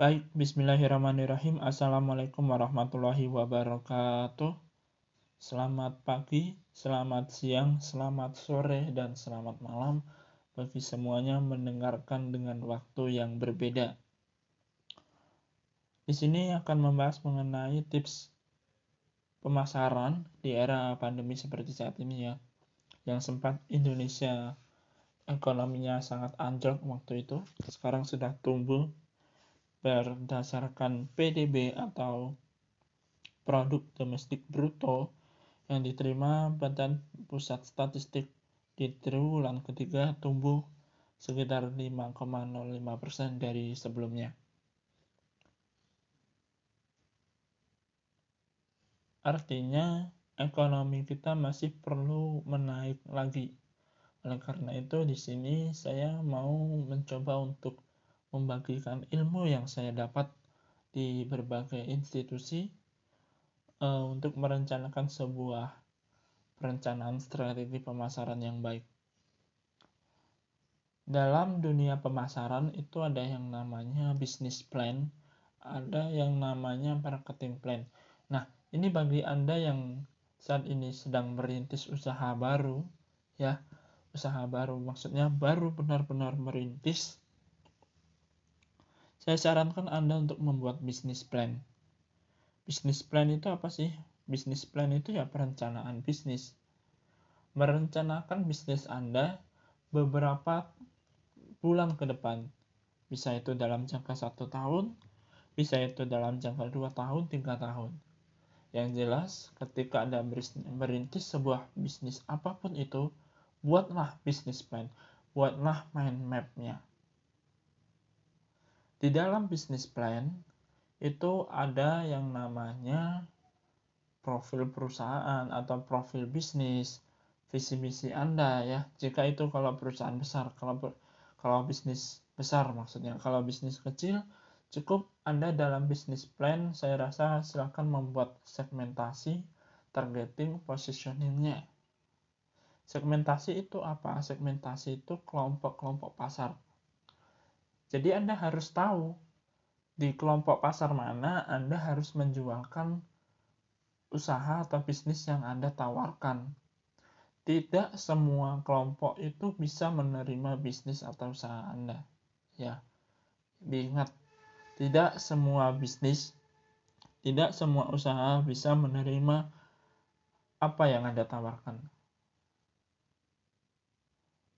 Baik, bismillahirrahmanirrahim. Assalamualaikum warahmatullahi wabarakatuh. Selamat pagi, selamat siang, selamat sore, dan selamat malam bagi semuanya mendengarkan dengan waktu yang berbeda. Di sini akan membahas mengenai tips pemasaran di era pandemi seperti saat ini ya. Yang sempat Indonesia ekonominya sangat anjlok waktu itu, sekarang sudah tumbuh berdasarkan PDB atau produk domestik bruto yang diterima Badan Pusat Statistik di triwulan ketiga tumbuh sekitar 5,05% dari sebelumnya. Artinya ekonomi kita masih perlu menaik lagi. Oleh karena itu di sini saya mau mencoba untuk membagikan ilmu yang saya dapat di berbagai institusi uh, untuk merencanakan sebuah perencanaan strategi pemasaran yang baik. Dalam dunia pemasaran itu ada yang namanya business plan, ada yang namanya marketing plan. Nah, ini bagi Anda yang saat ini sedang merintis usaha baru, ya, usaha baru maksudnya baru benar-benar merintis saya sarankan Anda untuk membuat bisnis plan. Bisnis plan itu apa sih? Bisnis plan itu ya perencanaan bisnis. Merencanakan bisnis Anda beberapa bulan ke depan. Bisa itu dalam jangka satu tahun, bisa itu dalam jangka dua tahun, tiga tahun. Yang jelas, ketika Anda merintis sebuah bisnis apa pun itu, buatlah bisnis plan, buatlah mind map-nya. Di dalam bisnis plan itu ada yang namanya profil perusahaan atau profil bisnis, visi misi Anda ya. Jika itu kalau perusahaan besar, kalau kalau bisnis besar maksudnya. Kalau bisnis kecil cukup Anda dalam bisnis plan saya rasa silakan membuat segmentasi, targeting, positioningnya. Segmentasi itu apa? Segmentasi itu kelompok-kelompok pasar jadi Anda harus tahu di kelompok pasar mana Anda harus menjualkan usaha atau bisnis yang Anda tawarkan. Tidak semua kelompok itu bisa menerima bisnis atau usaha Anda. Ya. Diingat, tidak semua bisnis, tidak semua usaha bisa menerima apa yang Anda tawarkan.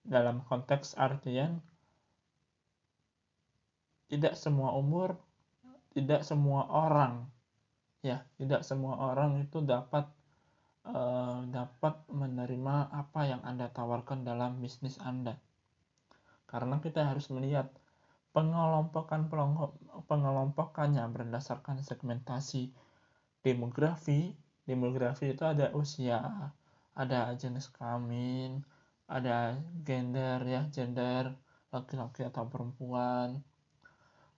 Dalam konteks artian tidak semua umur, tidak semua orang, ya, tidak semua orang itu dapat uh, dapat menerima apa yang Anda tawarkan dalam bisnis Anda. Karena kita harus melihat pengelompokan pengelompokannya berdasarkan segmentasi demografi. Demografi itu ada usia, ada jenis kelamin, ada gender ya, gender laki-laki atau perempuan,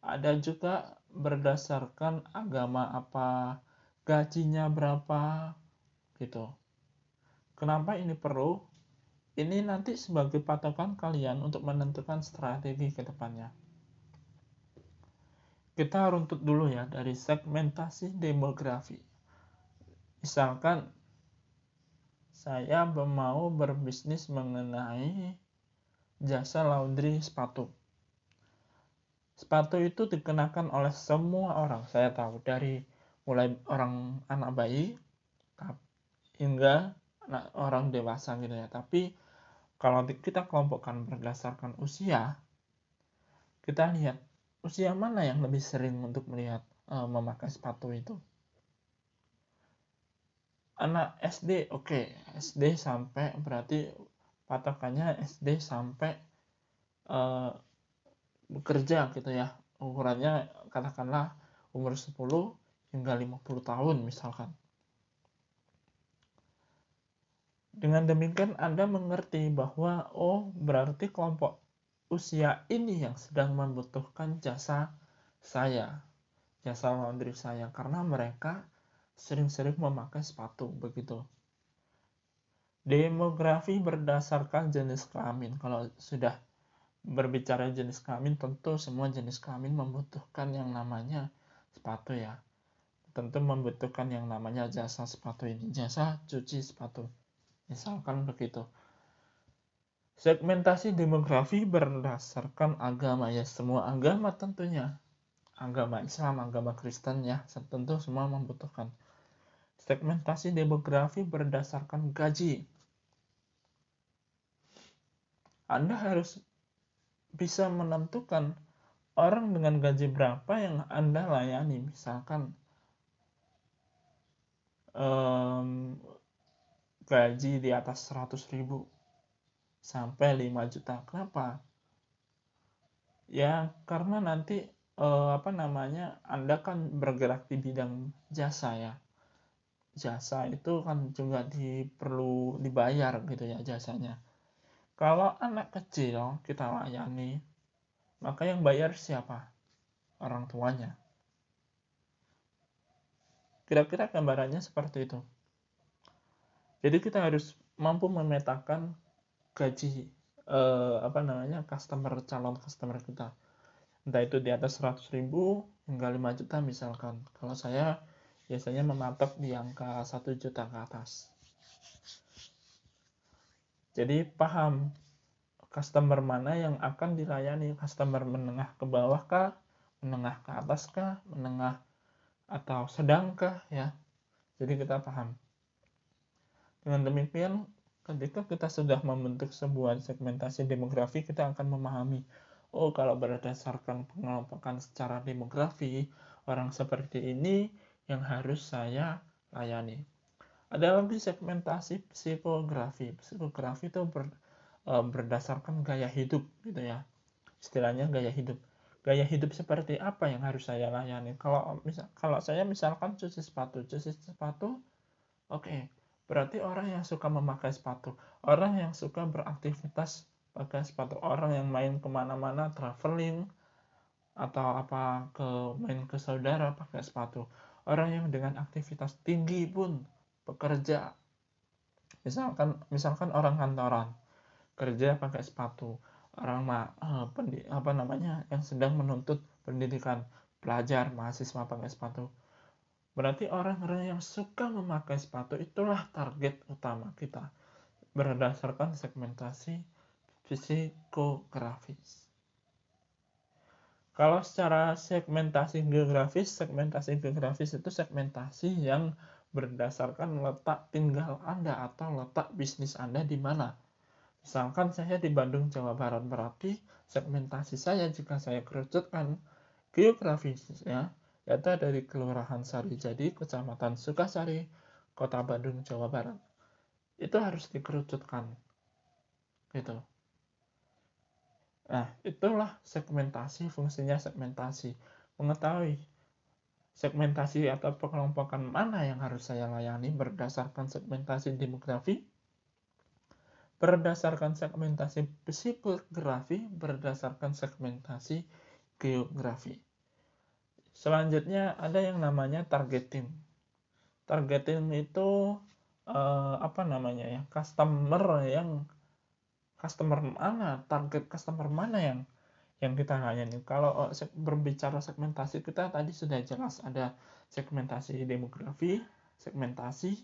ada juga berdasarkan agama apa, gajinya berapa, gitu. Kenapa ini perlu? Ini nanti sebagai patokan kalian untuk menentukan strategi ke depannya. Kita runtut dulu ya dari segmentasi demografi. Misalkan saya mau berbisnis mengenai jasa laundry sepatu Sepatu itu dikenakan oleh semua orang, saya tahu dari mulai orang anak bayi hingga anak orang dewasa gitu ya. Tapi kalau kita kelompokkan berdasarkan usia, kita lihat usia mana yang lebih sering untuk melihat uh, memakai sepatu itu. Anak SD, oke, okay. SD sampai berarti patokannya SD sampai uh, bekerja gitu ya. Ukurannya katakanlah umur 10 hingga 50 tahun misalkan. Dengan demikian Anda mengerti bahwa oh berarti kelompok usia ini yang sedang membutuhkan jasa saya jasa laundry saya. Karena mereka sering-sering memakai sepatu begitu. Demografi berdasarkan jenis kelamin. Kalau sudah berbicara jenis kelamin tentu semua jenis kelamin membutuhkan yang namanya sepatu ya. Tentu membutuhkan yang namanya jasa sepatu ini jasa cuci sepatu. Misalkan begitu. Segmentasi demografi berdasarkan agama ya semua agama tentunya. Agama Islam agama Kristen ya tentu semua membutuhkan. Segmentasi demografi berdasarkan gaji. Anda harus bisa menentukan orang dengan gaji berapa yang Anda layani. Misalkan um, gaji di atas 100 ribu sampai 5 juta. Kenapa? Ya, karena nanti uh, apa namanya Anda kan bergerak di bidang jasa ya. Jasa itu kan juga diperlu dibayar gitu ya jasanya kalau anak kecil kita layani, maka yang bayar siapa? Orang tuanya. Kira-kira gambarannya seperti itu. Jadi kita harus mampu memetakan gaji eh, apa namanya customer calon customer kita. Entah itu di atas 100 ribu hingga 5 juta misalkan. Kalau saya biasanya mematok di angka 1 juta ke atas. Jadi paham customer mana yang akan dilayani, customer menengah ke bawah kah, menengah ke atas kah, menengah atau sedangkah ya. Jadi kita paham. Dengan demikian, ketika kita sudah membentuk sebuah segmentasi demografi, kita akan memahami, oh kalau berdasarkan pengelompokan secara demografi, orang seperti ini yang harus saya layani. Ada lagi segmentasi psikografi. Psikografi itu ber, e, berdasarkan gaya hidup gitu ya. Istilahnya gaya hidup. Gaya hidup seperti apa yang harus saya layani? Kalau misal kalau saya misalkan cuci sepatu, cuci sepatu oke. Okay. Berarti orang yang suka memakai sepatu, orang yang suka beraktivitas pakai sepatu, orang yang main ke mana-mana, traveling, atau apa ke main ke saudara pakai sepatu, orang yang dengan aktivitas tinggi pun pekerja. Misalkan misalkan orang kantoran kerja pakai sepatu orang ma, uh, pendi, apa namanya yang sedang menuntut pendidikan pelajar mahasiswa pakai sepatu. Berarti orang-orang yang suka memakai sepatu itulah target utama kita berdasarkan segmentasi psikografis kalau secara segmentasi geografis segmentasi geografis itu segmentasi yang berdasarkan letak tinggal Anda atau letak bisnis Anda di mana. Misalkan saya di Bandung, Jawa Barat, berarti segmentasi saya jika saya kerucutkan geografisnya, yaitu dari Kelurahan Sari Jadi, Kecamatan Sukasari, Kota Bandung, Jawa Barat. Itu harus dikerucutkan. Gitu. Nah, itulah segmentasi, fungsinya segmentasi. Mengetahui segmentasi atau pengelompokan mana yang harus saya layani berdasarkan segmentasi demografi, berdasarkan segmentasi psikografi, berdasarkan segmentasi geografi. Selanjutnya ada yang namanya targeting. Targeting itu eh, apa namanya ya? Customer yang customer mana, target customer mana yang yang kita layani. Kalau eh, berbicara segmentasi kita tadi sudah jelas ada segmentasi demografi, segmentasi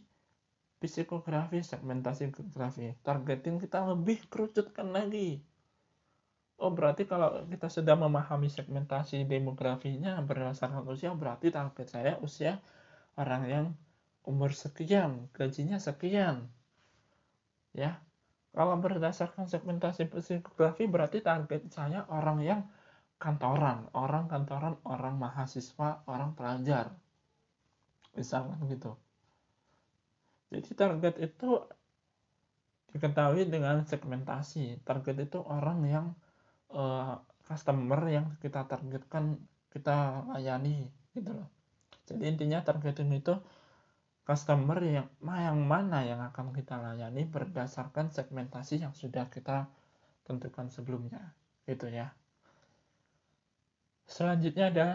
psikografi, segmentasi geografi. Targeting kita lebih kerucutkan lagi. Oh berarti kalau kita sudah memahami segmentasi demografinya berdasarkan usia berarti target saya usia orang yang umur sekian, gajinya sekian. Ya, kalau berdasarkan segmentasi psikografi berarti target saya orang yang kantoran, orang kantoran, orang mahasiswa, orang pelajar. Misalkan gitu. Jadi target itu diketahui dengan segmentasi. Target itu orang yang uh, customer yang kita targetkan, kita layani gitu loh. Jadi intinya targeting itu customer yang yang mana yang akan kita layani berdasarkan segmentasi yang sudah kita tentukan sebelumnya gitu ya. Selanjutnya ada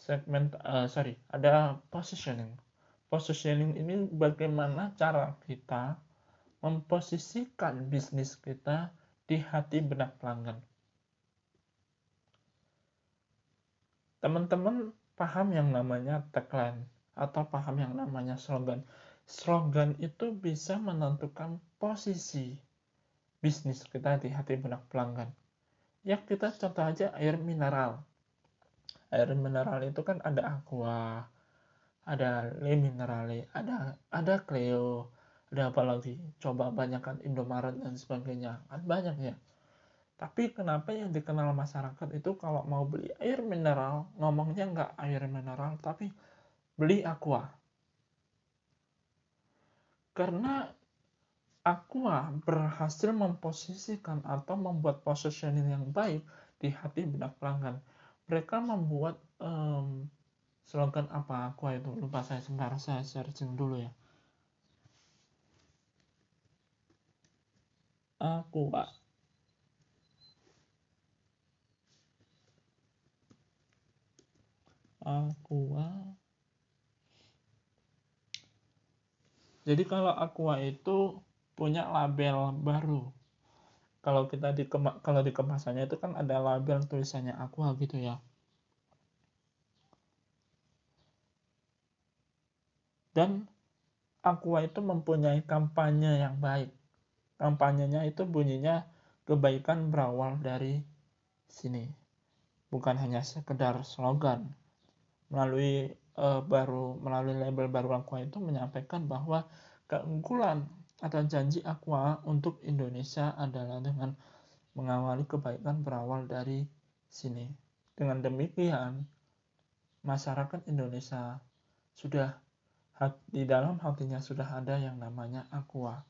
segmen uh, eh, sorry ada positioning. Positioning ini bagaimana cara kita memposisikan bisnis kita di hati benak pelanggan. Teman-teman paham yang namanya tagline atau paham yang namanya slogan. Slogan itu bisa menentukan posisi bisnis kita di hati benak pelanggan. Ya kita contoh aja air mineral. Air mineral itu kan ada aqua ada le minerale ada ada Cleo ada apa lagi? Coba banyakkan Indomaret dan sebagainya. Kan banyak ya. Tapi kenapa yang dikenal masyarakat itu kalau mau beli air mineral, ngomongnya nggak air mineral, tapi beli aqua. Karena aqua berhasil memposisikan atau membuat positioning yang baik di hati benak pelanggan. Mereka membuat um, slogan apa aqua itu lupa saya sebentar saya searching dulu ya. Aqua Aqua jadi kalau Aqua itu punya label baru. Kalau kita di kalau di kemasannya itu kan ada label tulisannya Aqua gitu ya. Dan Aqua itu mempunyai kampanye yang baik. Kampanyenya itu bunyinya kebaikan berawal dari sini. Bukan hanya sekedar slogan. Melalui uh, baru melalui label baru Aqua itu menyampaikan bahwa keunggulan atau janji Aqua untuk Indonesia adalah dengan mengawali kebaikan berawal dari sini. Dengan demikian, masyarakat Indonesia sudah di dalam hatinya sudah ada yang namanya Aqua.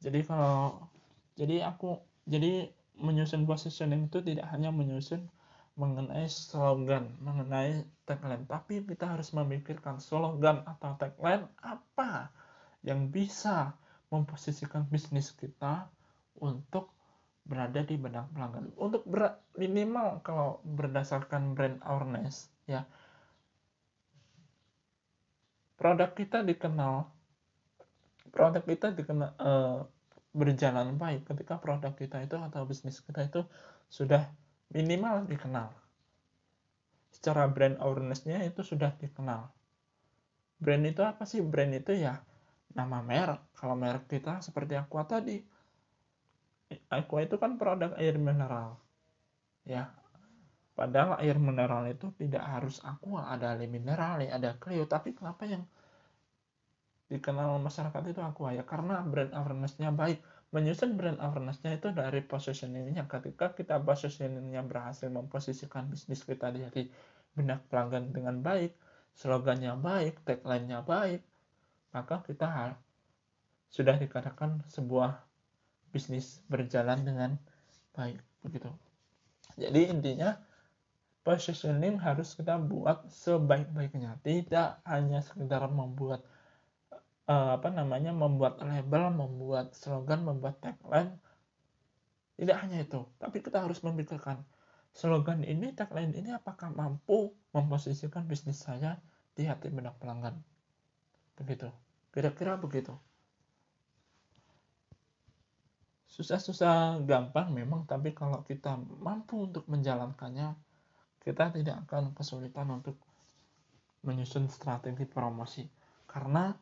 Jadi kalau jadi aku jadi menyusun positioning itu tidak hanya menyusun mengenai slogan, mengenai tagline, tapi kita harus memikirkan slogan atau tagline apa yang bisa memposisikan bisnis kita untuk berada di benak pelanggan. Untuk ber, minimal kalau berdasarkan brand awareness ya. Produk kita dikenal produk kita dikenal uh, berjalan baik ketika produk kita itu atau bisnis kita itu sudah minimal dikenal. Secara brand awareness-nya itu sudah dikenal. Brand itu apa sih? Brand itu ya nama merek. Kalau merek kita seperti Aqua tadi. Aqua itu kan produk air mineral. Ya. Padahal air mineral itu tidak harus Aqua, ada air mineral, ada Clio, tapi kenapa yang dikenal masyarakat itu Aqua ya? Karena brand awareness-nya baik menyusun brand awareness-nya itu dari positioning-nya. Ketika kita positioning-nya berhasil memposisikan bisnis kita di hati benak pelanggan dengan baik slogannya baik tagline-nya baik maka kita sudah dikatakan sebuah bisnis berjalan dengan baik begitu. Jadi intinya positioning harus kita buat sebaik-baiknya. Tidak hanya sekedar membuat uh, apa namanya membuat label, membuat slogan, membuat tagline. Tidak hanya itu, tapi kita harus memikirkan slogan ini, tagline ini apakah mampu memposisikan bisnis saya di hati benak pelanggan. Begitu. Kira-kira begitu. Susah-susah gampang memang, tapi kalau kita mampu untuk menjalankannya, kita tidak akan kesulitan untuk menyusun strategi promosi. Karena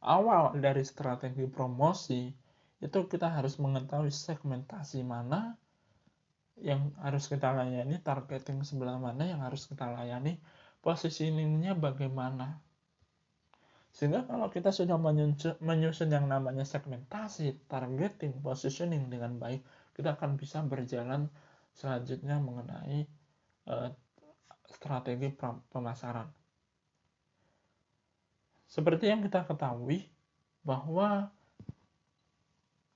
awal dari strategi promosi itu kita harus mengetahui segmentasi mana yang harus kita layani, targeting sebelah mana yang harus kita layani, positioningnya bagaimana. Sehingga kalau kita sudah menyusun yang namanya segmentasi, targeting, positioning dengan baik, kita akan bisa berjalan selanjutnya mengenai uh, strategi pemasaran. Seperti yang kita ketahui bahwa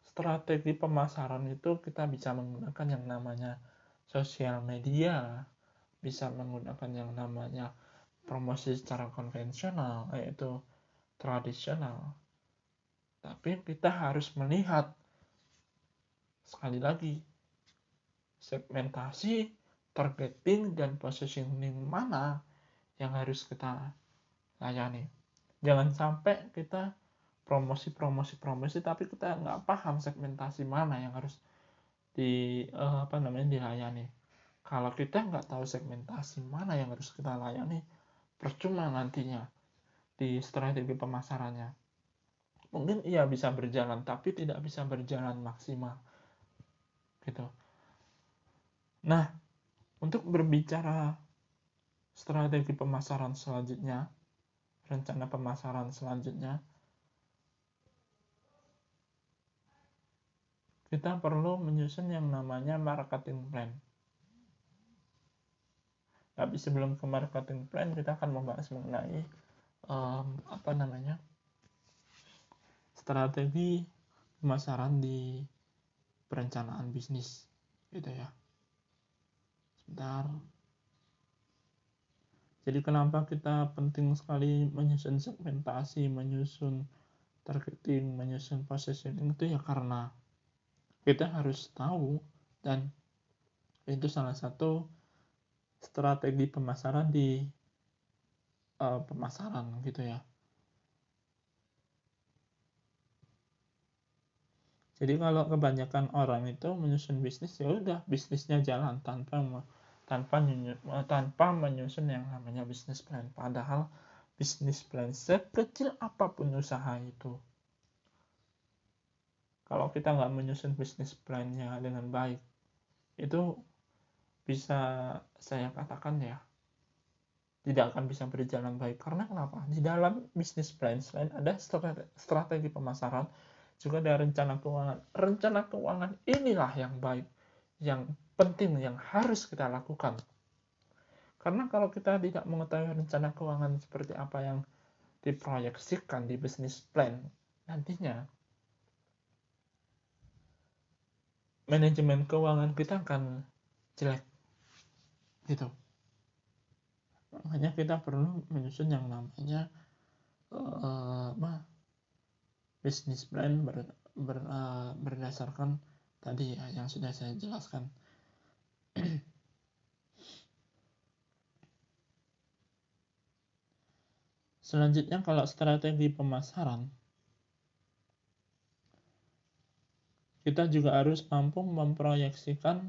strategi pemasaran itu kita bisa menggunakan yang namanya sosial media, bisa menggunakan yang namanya promosi secara konvensional, yaitu tradisional. Tapi kita harus melihat sekali lagi segmentasi, targeting, dan positioning mana yang harus kita layani jangan sampai kita promosi promosi promosi tapi kita nggak paham segmentasi mana yang harus di uh, apa namanya dilayani Kalau kita nggak tahu segmentasi mana yang harus kita layani, percuma nantinya di strategi pemasarannya. Mungkin iya bisa berjalan, tapi tidak bisa berjalan maksimal. Gitu. Nah, untuk berbicara strategi pemasaran selanjutnya, rencana pemasaran selanjutnya, kita perlu menyusun yang namanya marketing plan. Tapi sebelum ke marketing plan, kita akan membahas mengenai um, apa namanya strategi pemasaran di perencanaan bisnis, gitu ya. Sebentar. Jadi kenapa kita penting sekali menyusun segmentasi, menyusun targeting, menyusun positioning itu ya karena kita harus tahu dan itu salah satu strategi pemasaran di uh, pemasaran gitu ya. Jadi kalau kebanyakan orang itu menyusun bisnis ya udah bisnisnya jalan tanpa tanpa tanpa menyusun yang namanya bisnis plan. Padahal bisnis plan sekecil apa pun usaha itu kalau kita nggak menyusun bisnis plan-nya dengan baik itu bisa saya katakan ya tidak akan bisa berjalan baik. Karena kenapa? Di dalam bisnis plan selain ada strategi pemasaran juga ada rencana keuangan. Rencana keuangan inilah yang baik yang penting yang harus kita lakukan. Karena kalau kita tidak mengetahui rencana keuangan seperti apa yang diproyeksikan di bisnis plan nantinya manajemen keuangan kita akan jelek gitu. Makanya kita perlu menyusun yang namanya uh, apa bisnis plan ber, ber, uh, berdasarkan tadi ya yang sudah saya jelaskan selanjutnya kalau strategi pemasaran kita juga harus mampu memproyeksikan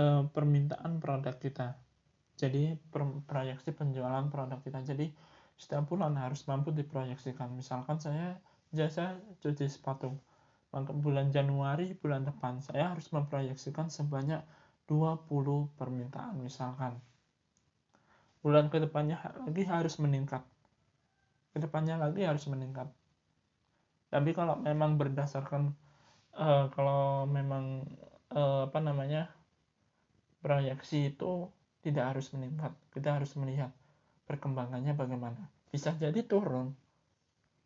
uh, permintaan produk kita. Jadi proyeksi penjualan produk kita. Jadi setiap bulan harus mampu diproyeksikan. Misalkan saya jasa cuci sepatu. Maka bulan Januari bulan depan saya harus memproyeksikan sebanyak 20 permintaan misalkan. Bulan ke depannya lagi harus meningkat. Ke depannya lagi harus meningkat. Tapi kalau memang berdasarkan uh, kalau memang uh, apa namanya proyeksi itu tidak harus meningkat kita harus melihat perkembangannya bagaimana bisa jadi turun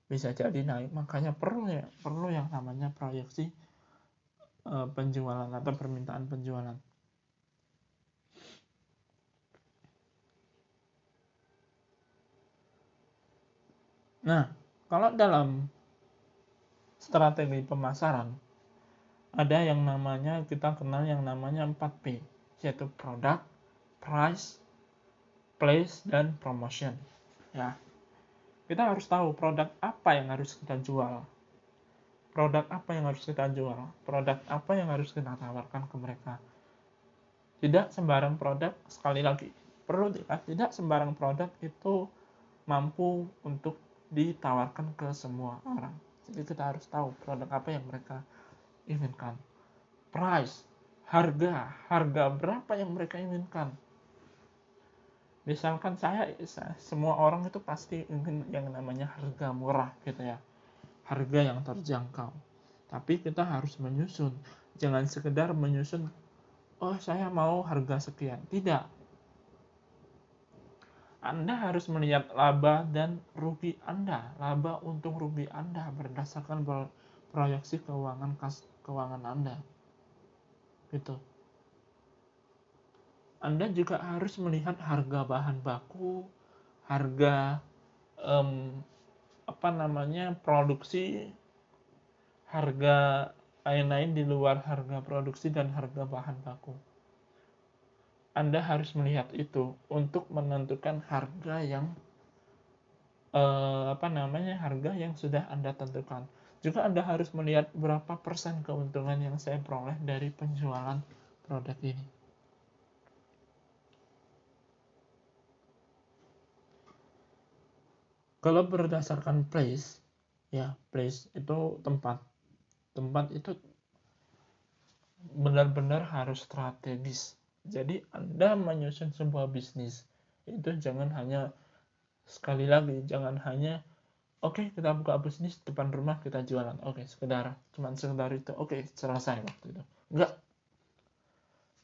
bisa jadi naik makanya perlu ya perlu yang namanya proyeksi uh, penjualan atau permintaan penjualan nah kalau dalam strategi pemasaran ada yang namanya kita kenal yang namanya 4P yaitu produk, price, place dan promotion. Ya. Kita harus tahu produk apa yang harus kita jual. Produk apa yang harus kita jual? Produk apa yang harus kita tawarkan ke mereka? Tidak sembarang produk sekali lagi. Perlu tidak sembarang produk itu mampu untuk ditawarkan ke semua orang. Jadi kita harus tahu produk apa yang mereka inginkan. Price, harga, harga berapa yang mereka inginkan. Misalkan saya, semua orang itu pasti ingin yang namanya harga murah gitu ya. Harga yang terjangkau. Tapi kita harus menyusun. Jangan sekedar menyusun, oh saya mau harga sekian. Tidak. Anda harus melihat laba dan rugi Anda. Laba untung rugi Anda berdasarkan proyeksi keuangan kas keuangan Anda. Gitu. Anda juga harus melihat harga bahan baku, harga um, apa namanya produksi, harga lain-lain di luar harga produksi dan harga bahan baku. Anda harus melihat itu untuk menentukan harga yang eh, apa namanya harga yang sudah Anda tentukan. Juga Anda harus melihat berapa persen keuntungan yang saya peroleh dari penjualan produk ini. Kalau berdasarkan place, ya place itu tempat. Tempat itu benar-benar harus strategis jadi anda menyusun sebuah bisnis itu jangan hanya sekali lagi jangan hanya oke okay, kita buka bisnis depan rumah kita jualan. Oke okay, sekedar cuman sekedar itu oke okay, selesai waktu itu. Enggak.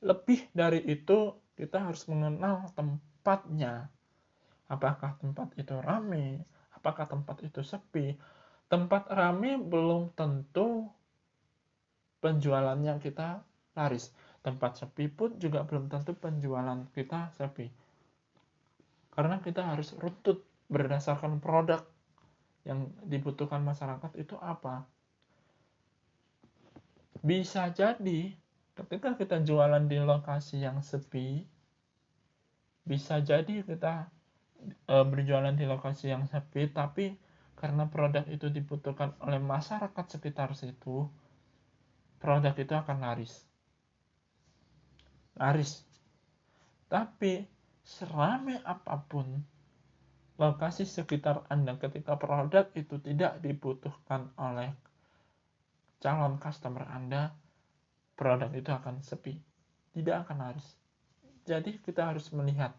Lebih dari itu kita harus mengenal tempatnya. Apakah tempat itu ramai apakah tempat itu sepi? Tempat ramai belum tentu penjualannya kita laris tempat sepi pun juga belum tentu penjualan kita sepi karena kita harus rutut berdasarkan produk yang dibutuhkan masyarakat itu apa? Bisa jadi ketika kita jualan di lokasi yang sepi, bisa jadi kita e, berjualan di lokasi yang sepi, tapi karena produk itu dibutuhkan oleh masyarakat sekitar situ, produk itu akan laris. Laris. Tapi seramai apa pun lokasi sekitar Anda ketika produk itu tidak dibutuhkan oleh calon customer Anda, produk itu akan sepi, tidak akan laris. Jadi kita harus melihat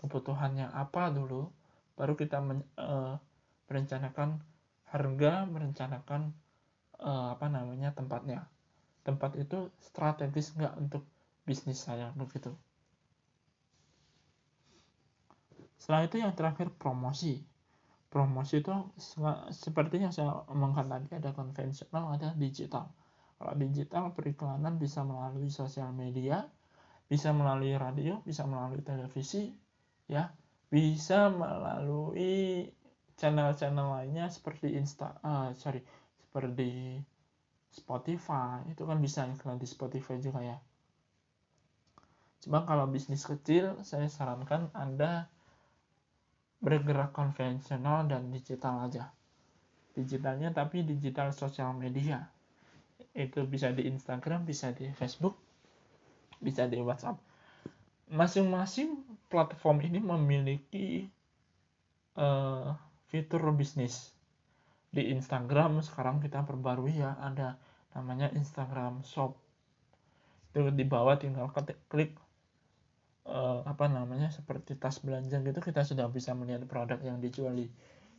kebutuhannya apa dulu, baru kita men, uh, merencanakan harga, merencanakan uh, apa namanya tempatnya. Tempat itu strategis nggak untuk bisnis saya begitu. Setelah itu yang terakhir promosi. Promosi itu seperti yang saya omongkan tadi ada konvensional, ada digital. Kalau digital periklanan bisa melalui sosial media, bisa melalui radio, bisa melalui televisi, ya, bisa melalui channel-channel lainnya seperti Insta, uh, sorry, seperti Spotify itu kan bisa iklan di Spotify juga ya. Cuma kalau bisnis kecil, saya sarankan Anda bergerak konvensional dan digital aja. Digitalnya tapi digital sosial media. Itu bisa di Instagram bisa di Facebook bisa di WhatsApp. Masing-masing platform ini memiliki uh, fitur bisnis. Di Instagram sekarang kita perbarui ya ada namanya Instagram Shop. Itu di bawah tinggal klik apa namanya seperti tas belanja gitu kita sudah bisa melihat produk yang dijual di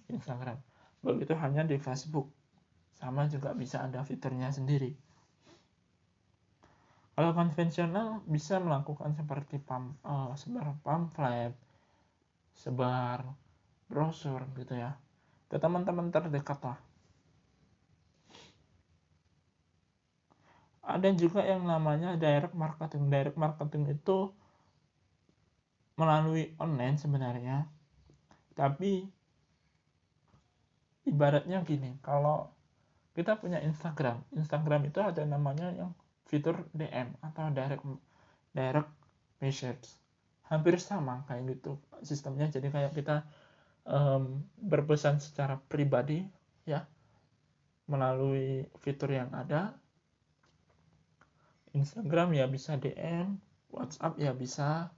Instagram. Begitu hanya di Facebook. Sama juga bisa ada fiturnya sendiri. Kalau konvensional bisa melakukan seperti pam, uh, sebar pamflet sebar brosur gitu ya. Ke teman-teman terdekat lah. Ada juga yang namanya direct marketing. Direct marketing itu melalui online sebenarnya. Tapi ibaratnya gini kalau kita punya Instagram Instagram itu ada namanya yang fitur DM atau direct direct message. Hampir sama kayak gitu sistemnya. Jadi kayak kita um, berpesan secara pribadi ya melalui fitur yang ada. Instagram ya bisa DM WhatsApp ya bisa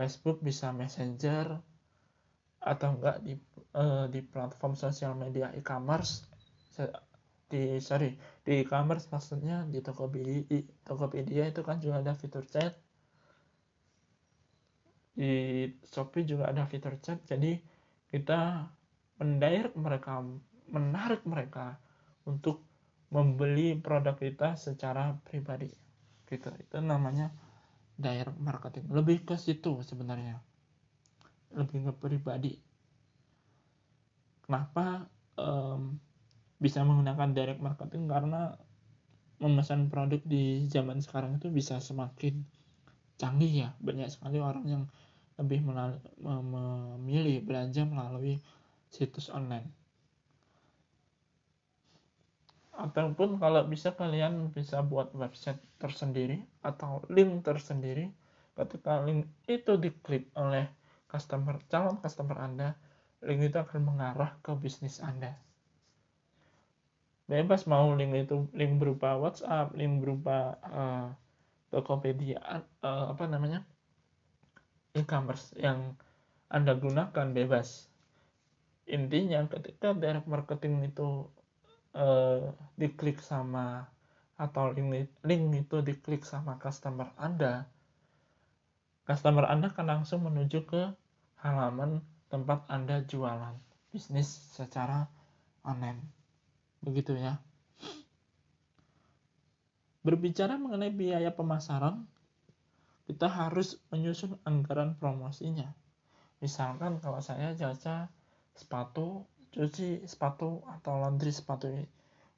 Facebook bisa Messenger atau enggak di uh, di platform sosial media e-commerce. Di sorry di e-commerce maksudnya di Tokopedia di Tokopedia itu kan juga ada fitur chat. Di Shopee juga ada fitur chat. Jadi kita mendirect mereka menarik mereka untuk membeli produk kita secara pribadi. Gitu. Itu namanya direct marketing. Lebih ke situ sebenarnya. Lebih ke pribadi. Kenapa um, bisa menggunakan direct marketing? Karena memesan produk di zaman sekarang itu bisa semakin canggih ya. Banyak sekali orang yang lebih memilih belanja melalui situs online ataupun kalau bisa kalian bisa buat website tersendiri atau link tersendiri. Ketika link itu diklik oleh customer calon customer Anda link itu akan mengarah ke bisnis Anda. Bebas mau link itu link berupa WhatsApp link berupa uh, Tokopedia uh, apa namanya e-commerce yang Anda gunakan bebas. Intinya ketika direct marketing itu uh, diklik sama atau link, link itu diklik sama customer Anda, customer Anda akan langsung menuju ke halaman tempat Anda jualan bisnis secara online. Begitu ya. Berbicara mengenai biaya pemasaran, kita harus menyusun anggaran promosinya. Misalkan kalau saya jasa sepatu, cuci sepatu atau laundry sepatu ini,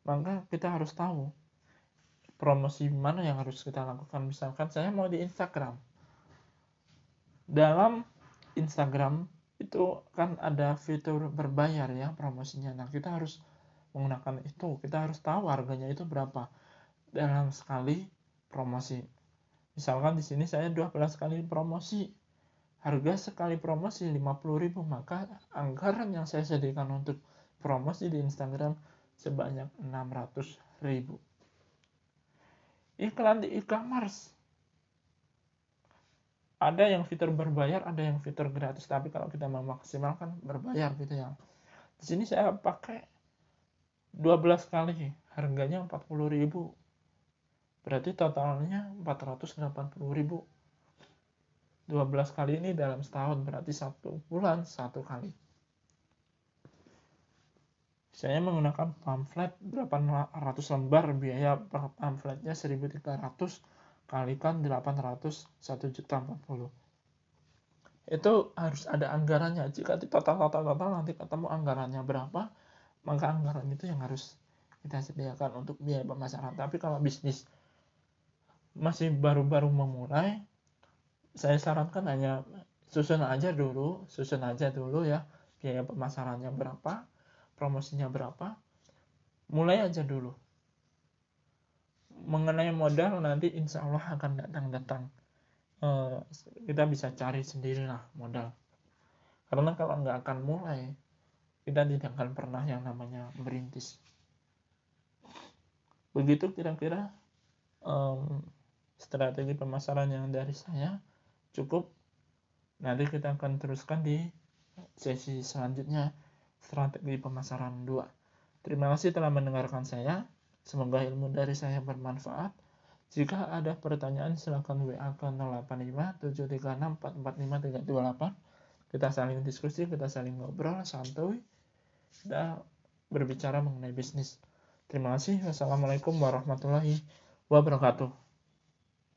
maka kita harus tahu promosi mana yang harus kita lakukan. Misalkan saya mau di Instagram. Dalam Instagram itu kan ada fitur berbayar ya promosinya. Nah, kita harus menggunakan itu. Kita harus tahu harganya itu berapa dalam sekali promosi. Misalkan di sini saya 12 kali promosi. Harga sekali promosi 50.000, maka anggaran yang saya sediakan untuk promosi di Instagram sebanyak 600.000. Iklan di e-commerce. Ada yang fitur berbayar, ada yang fitur gratis, tapi kalau kita memaksimalkan berbayar gitu ya. Di sini saya pakai 12 kali, harganya 40.000 Berarti totalnya 480 ribu. 12 kali ini dalam setahun berarti satu bulan satu kali. Saya menggunakan pamflet 800 lembar biaya per pamfletnya 1300 kalikan 800 1 juta 40 itu harus ada anggarannya. Jika total total total nanti ketemu anggarannya berapa maka anggaran itu yang harus kita sediakan untuk biaya pemasaran. Tapi kalau bisnis masih baru-baru memulai, saya sarankan hanya susun aja dulu, susun aja dulu ya, biaya pemasarannya berapa, promosinya berapa, mulai aja dulu. Mengenai modal nanti insya Allah akan datang-datang. Uh, kita bisa cari sendirilah modal. Karena kalau nggak akan mulai, kita tidak akan pernah yang namanya merintis. Begitu kira-kira um, strategi pemasaran yang dari saya cukup. Nanti kita akan teruskan di sesi selanjutnya strategi pemasaran 2 terima kasih telah mendengarkan saya. Semoga ilmu dari saya bermanfaat. Jika ada pertanyaan silahkan WA ke 085736445328 kita saling diskusi kita saling ngobrol santuy dan berbicara mengenai bisnis. Terima kasih. Wassalamualaikum warahmatullahi wabarakatuh